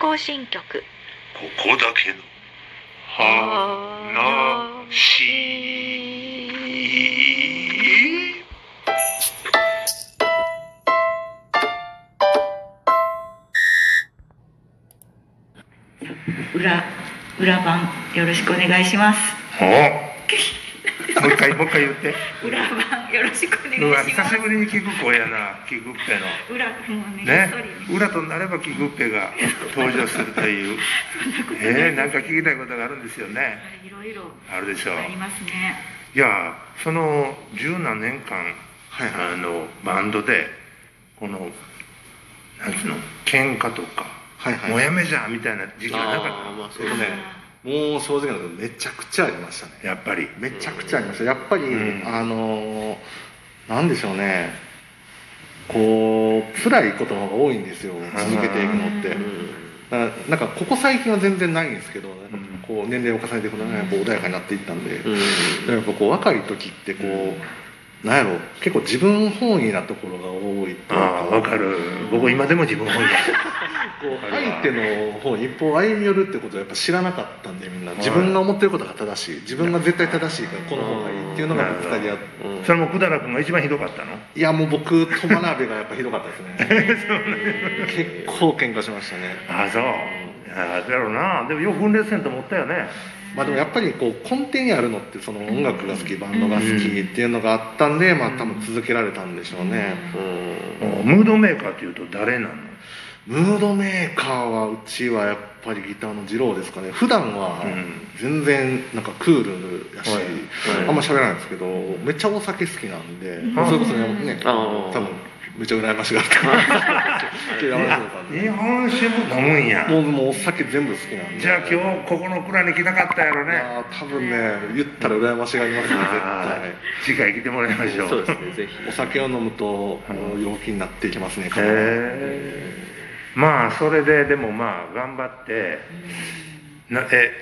行進曲。ここだけの話。裏裏番よろしくお願いします。おもう一回もう一回言って。裏番よろしくおうわ願いします。久しぶりに聞く声やな聞くっぺの。裏もうねね。裏となればキグッペが登場するという。えー、なんか聞きたいことがあるんですよね。いろいろ。あるでしょう。ありますね。いやその十何年間、あのバンドでこのなんつうの喧嘩とか、はいはい。もうやめじゃんみたいな時期がなかっあーまあそうねもう正直なことめちゃくちゃありましたね。たやっぱり。めちゃくちゃありました。やっぱり、うん。あのーなんでしょうね。こう辛いことの方が多いんですよ。続けていくのって。なんかここ最近は全然ないんですけどこう年齢を重ねていくとねやっぱ穏やかになっていったんで、でやっぱこう若い時ってこうなんやろ結構自分本位なところが多いというああわかる。僕今でも自分本位だこう相手の方に一歩歩み寄るってことはやっぱ知らなかったんでみんな。自分が思ってることが正しい。自分が絶対正しいからこの方がいいっていうのがぶつかり合ってそれも百済君が一番ひどかったの？いやもう僕と真鍋がやっぱひどかったですね。結構喧嘩しましたね。ああそう。ああだろうな。でもよく分裂せんと思ったよね。まあでもやっぱりこう根底にあるのってその音楽が好きバンドが好きっていうのがあったんでまあ多分続けられたんでしょうね。ムードメーカーっていうと誰なの？ムードメーカーはうちはやっぱりギターの二郎ですかね。普段はうん全然なんかクールやし、はい。あんま喋らないんですけどめっちゃお酒好きなんで、あそれこそね。多分めっちゃ羨ましがって 日本酒も飲むんや。もうもうお酒全部好きなんで。じゃあ今日ここの蔵に来たかったやろいね多分ね言ったら羨ましがりますねあー次回来てもらいましょう。そうですねぜひ。絶対お酒を飲むと陽気になっていきますねへえまあそれででもまあ頑張ってなえ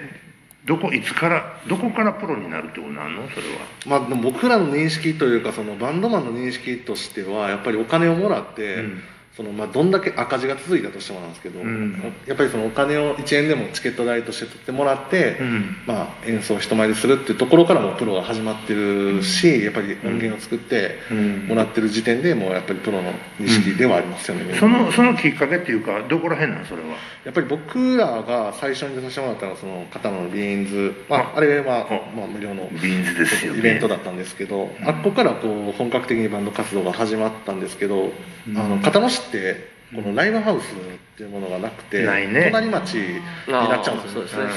どこいつからどこからプロになるってことなんの？それは。まあ、僕らの認識というかそのバンドマンの認識としてはやっぱりお金をもらって、うんそのまあ、どんだけ赤字が続いたとしてもなんですけど、うん。やっぱりそのお金を1円でもチケット代として取ってもらって、うん。まあ、演奏を人前でするっていうところからもプロが始まってるしやっぱり音源を作ってうん。もらってる時点でもうやっぱりプロの認識ではありますよね、そのそのきっかけっていうかどこら辺なん？それは。やっぱり僕らが最初に出させてもらったのはその交野のビーンズ、まあ、あ。れは、まあ、無料のビーンズですよね。イベントだったんですけど、あっこからこう本格的にバンド活動が始まったんですけど、あの交野市ってこのライブハウスっていうものがなくてないね。隣町になっちゃうんですよそうですね。うん。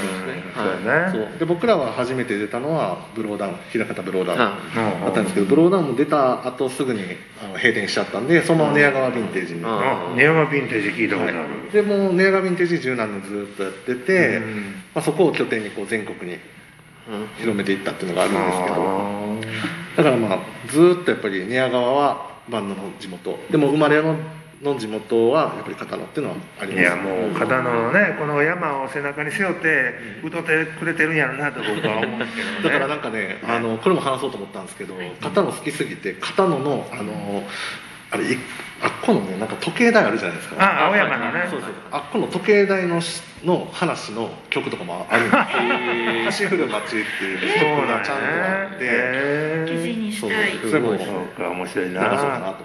そうですね。そう。だねそうで僕らは初めて出たのはブローダウン枚方ブローダウンはだったんですけどブローダウンも出た後すぐにあの閉店しちゃったんでそのまま寝屋川ヴィンテージに、うん。あ寝屋川ヴィンテージ聞いたことある、はい。でもう寝屋川ヴィンテージ十何年ずっとやってて、うん。まあ、そこを拠点にこう全国にうん広めていったっていうのがあるんですけど。あだからまあずっとやっぱり寝屋川はバンドの地元。でも生まれのの地元はやっぱり片野っていうのはあります。ーいやもう片野のねこの山を背中に背負って歌ってくれてるんやろなと僕は思うんですけどね。だからなんかねあのこれも話そうと思ったんですけど片野好きすぎて片野のあのあれいあっこのねなんか時計台あるじゃないですか。あ青山のね。そうそう。あっこの時計台のしの話の曲とかもあるんですよ「橋降る街」っていうそう曲がちゃんとあって、へ記事にしたいそうそ面白いそうかななと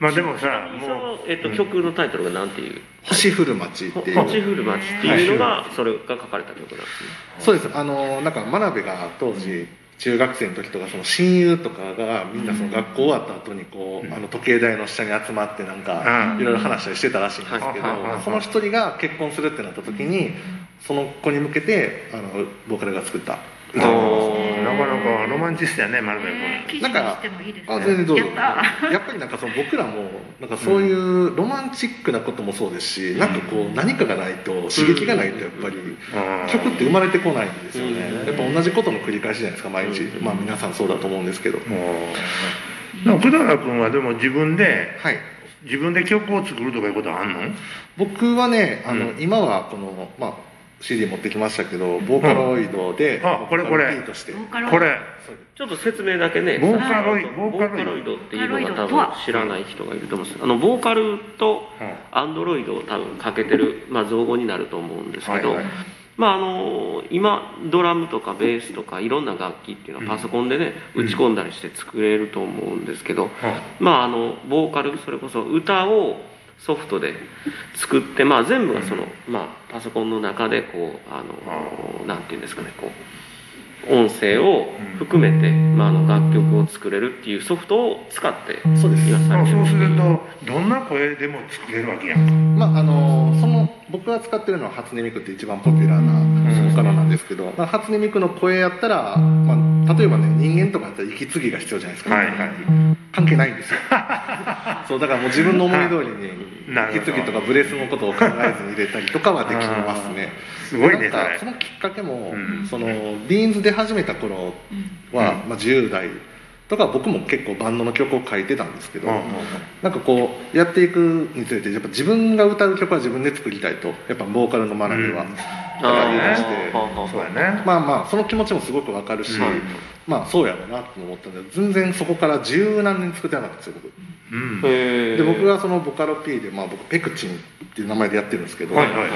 まあでもさそものえっと曲のタイトルがなんていう？星降る街っていう。星降る街っていうのがそれが書かれた曲なんですね。そうです。あのなんか真鍋が当時中学生の時とかその親友とかがみんなその学校終わった後にこう、うん。あの時計台の下に集まってなんかうん。いろいろ話したりしてたらしいんですけど、はいその一人が結婚するってなった時にその子に向けてあのボーカルが作った歌なんですなかなかロマンチストやね丸部えー君記事にしてもいいですかあ全然どうぞ。やった。やっぱりなんかその僕らもなんかそういうロマンチックなこともそうですし、なんかこう何かがないと刺激がないとやっぱり曲って生まれてこないんですよね、やっぱ同じことの繰り返しじゃないですか毎日、まあ皆さんそうだと思うんですけど、でも福田君はでも自分ではい。自分で曲を作るとかいうことはあんの？僕はねあの、うん。今はこのまあ CD 持ってきましたけどボーカロイドで、あこれこれ。これ。ちょっと説明だけね。ボーカロイはいボーカロイド。ボーカロイドっていうのが多分知らない人がいると思うんです。あのボーカルとうん。アンドロイドを多分かけてる、まあ、造語になると思うんですけど、はいはい。まああの今ドラムとかベースとかいろんな楽器っていうのはパソコンでね、うん。打ち込んだりして作れると思うんですけど、うん。まああのボーカルそれこそ歌をソフトで作ってまあ全部がその、まあパソコンの中でこうあのなんていうんですかねこう音声を含めて、まあ、あの楽曲を作れるっていうソフトを使ってそうです。今さそうするとどんな声でも作れるわけやんか。まああのその僕が使ってるのは初音ミクって一番ポピュラーなですけど、まあ、初音ミクの声やったら、まあ、例えばね人間とかやったら息継ぎが必要じゃないですか、はいはい。関係ないんですよ。そうだからもう自分の思い通りに息継ぎとかブレスのことを考えずに入れたりとかはできますね。すごいねなんかそのきっかけも、うん。そのビーンズ出始めた頃は、まあ、10代とか僕も結構バンドの曲を書いてたんですけど、うんうんなんかこうやっていくにつれてやっぱ自分が歌う曲は自分で作りたいとやっぱボーカルの学びは、うん。だから言い出して、ね。まあまあその気持ちもすごくわかるし、うん。まあそうやろうなと思ったんで全然そこから十何年作ってなかったんですよ僕。うん。で僕がそのボカロ P で、まあ、僕ペクチンっていう名前でやってるんですけど、はいはいはい。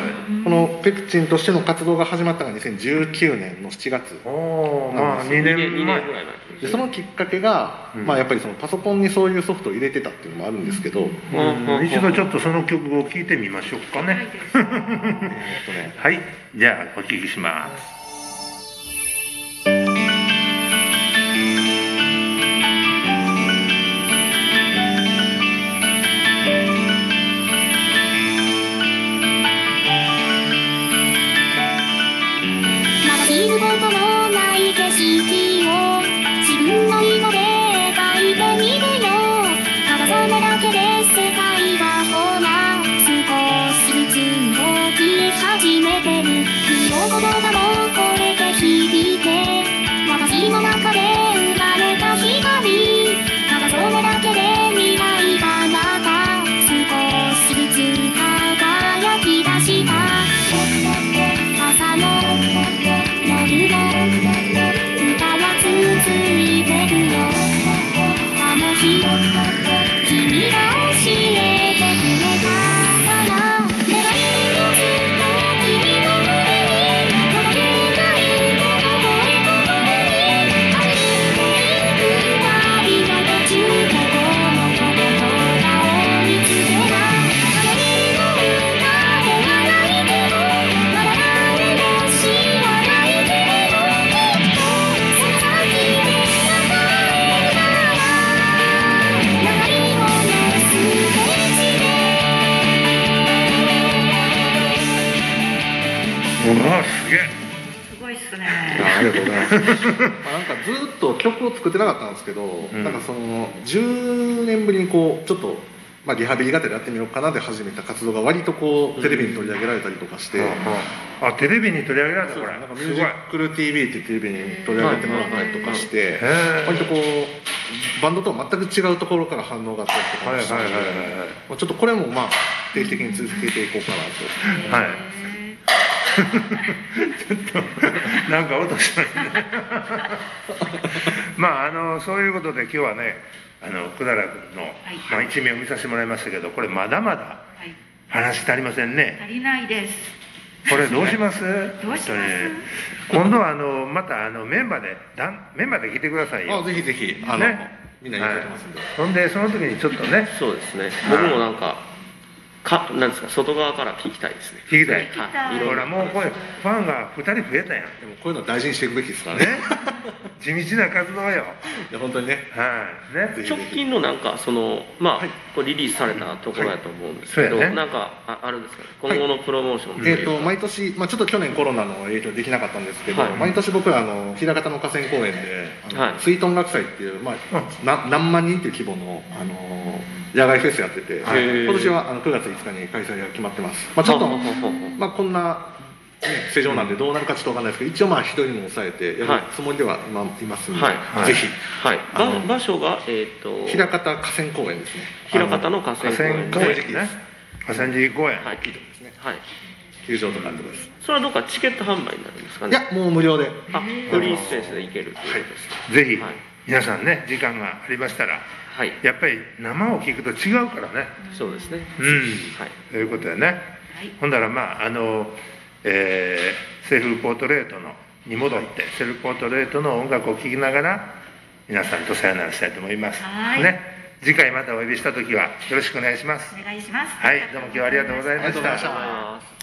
このペクチンとしての活動が始まったのが2019年の7月。おおまあ2 2年年2前年ぐらい前でそのきっかけが、うん。まあ、やっぱりそのパソコンにそういうソフトを入れてたっていうのもあるんですけど、えうん。一度ちょっとその曲を聴いてみましょうかね。ーっとね。はい。じゃあお聴きしますすげえすごいっすね。あありがとうございます。まあなんかずっと曲を作ってなかったんですけど、ん。なんかその10年ぶりにこうちょっとまあリハビリがてらやってみようかなで始めた活動が割とこうテレビに取り上げられたりとかして、あテレビに取り上げられたこれ。なんかミュージックル TV っていうテレビに取り上げてもらったりとかして、割とこうバンドとは全く違うところから反応があったりとかはい。もしたのではい。はい。はい。まあちょっとこれもまあ定期的に続けていこうかなと。はいなんか音しましたねまああのそういうことで今日はねあのくだら君の、まあ、一面を見させてもらいましたけどこれまだまだはい。話足りませんね。足りないです。これどうします？どうします？今度はあのまたあのメンバーでだんメンバーで来てくださいよ。あぜひぜひあの、ね。みんなにいただきますんで。ほんでその時にちょっとね。そうですね。僕もなんかかなんですか外側から聞きたいですね。聞きたい。はい。いろい。ろほらもうこれファンが2人増えたやん。でもこういうのは大事にしていくべきですからね。ね。地道な活動よ。いや本当にね。はい。ね。直近のなんかそのまあ、はい。こうリリースされたところやと思うんですけど、なんかああるんですか？ね今後のプロモーションえー、いうか。と毎年、まあ、ちょっと去年コロナの影響でできなかったんですけど、はい。毎年僕らあの枚方の河川公園ではい。水遁楽祭っていう、まあ、な何万人っていう規模の、あの野外フェスやってて、はい今年はあの9月5日に開催が決まってます、まあ、ちょっと、まあ、こんな、ね、世情なんでどうなるかちょっとわかんないですけど一応まあ一人にも抑えてやはいるつもりでは今いますんで、はい。はい。ぜひ。はい。あのば場所がえっ、と枚方河川公園ですね。枚方の河川公園公園ね。この時期です。河川敷公園、はい。大きいとこですね。はい。球場とかってことです。それはどっかチケット販売になるんですかね。いやもう無料で。あフリースペースで行けるということですね。ぜひ。はい皆さんね時間がありましたらはい。やっぱり生を聞くと違うからね。そうですね。うん。はい。ということでね、ほんだらまああの、えーセルフポートレートのに戻ってセルフポートレートの音楽を聴きながら皆さんとさよならしたいと思います、はい。ね。次回またお呼びした時はよろしくお願いします。お願いします。はい。どうも今日はありがとうございました